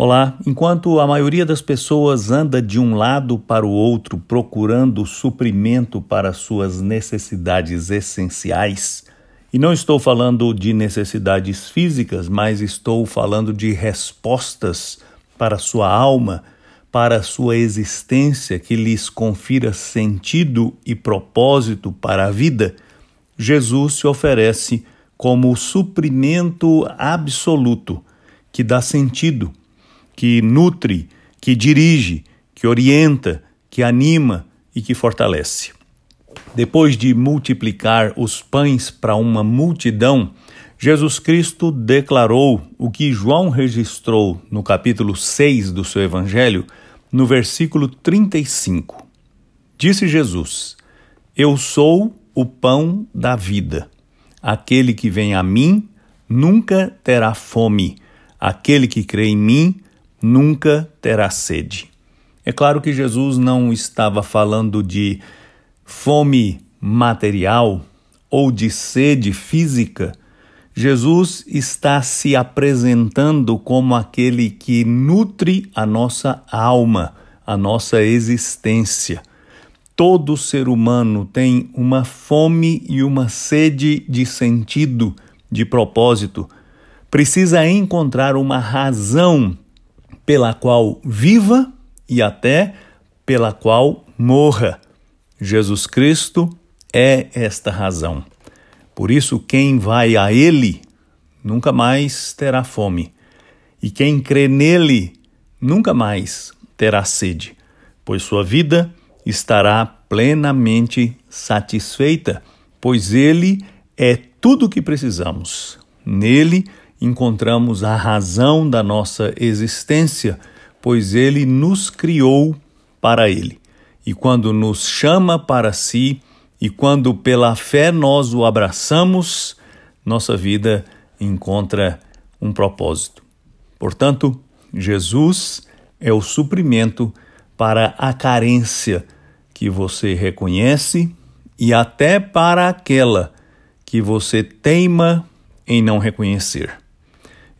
Olá, enquanto a maioria das pessoas anda de um lado para o outro procurando suprimento para suas necessidades essenciais, e não estou falando de necessidades físicas, mas estou falando de respostas para sua alma, para sua existência que lhes confira sentido e propósito para a vida, Jesus se oferece como suprimento absoluto que dá sentido que nutre, que dirige, que orienta, que anima e que fortalece. Depois de multiplicar os pães para uma multidão, Jesus Cristo declarou o que João registrou no capítulo 6 do seu Evangelho, no versículo 35. Disse Jesus: Eu sou o pão da vida. Aquele que vem a mim nunca terá fome. Aquele que crê em mim nunca terá sede. É claro que Jesus não estava falando de fome material ou de sede física. Jesus está se apresentando como aquele que nutre a nossa alma, a nossa existência. Todo ser humano tem uma fome e uma sede de sentido, de propósito. Precisa encontrar uma razão pela qual viva e até pela qual morra. Jesus Cristo é esta razão. Por isso, quem vai a Ele nunca mais terá fome, e quem crê nele nunca mais terá sede, pois sua vida estará plenamente satisfeita, pois Ele é tudo o que precisamos. Nele, encontramos a razão da nossa existência, pois ele nos criou para ele. E quando nos chama para si, e quando pela fé nós o abraçamos, nossa vida encontra um propósito. Portanto, Jesus é o suprimento para a carência que você reconhece e até para aquela que você teima em não reconhecer.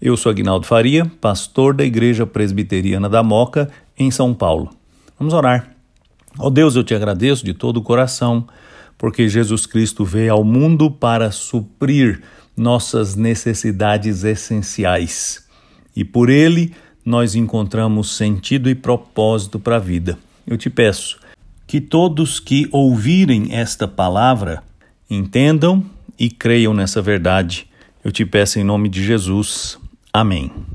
Eu sou Agnaldo Faria, pastor da Igreja Presbiteriana da Moca, em São Paulo. Vamos orar. Ó oh Deus, eu te agradeço de todo o coração, porque Jesus Cristo veio ao mundo para suprir nossas necessidades essenciais. E por ele nós encontramos sentido e propósito para a vida. Eu te peço que todos que ouvirem esta palavra entendam e creiam nessa verdade. Eu te peço em nome de Jesus. Amém.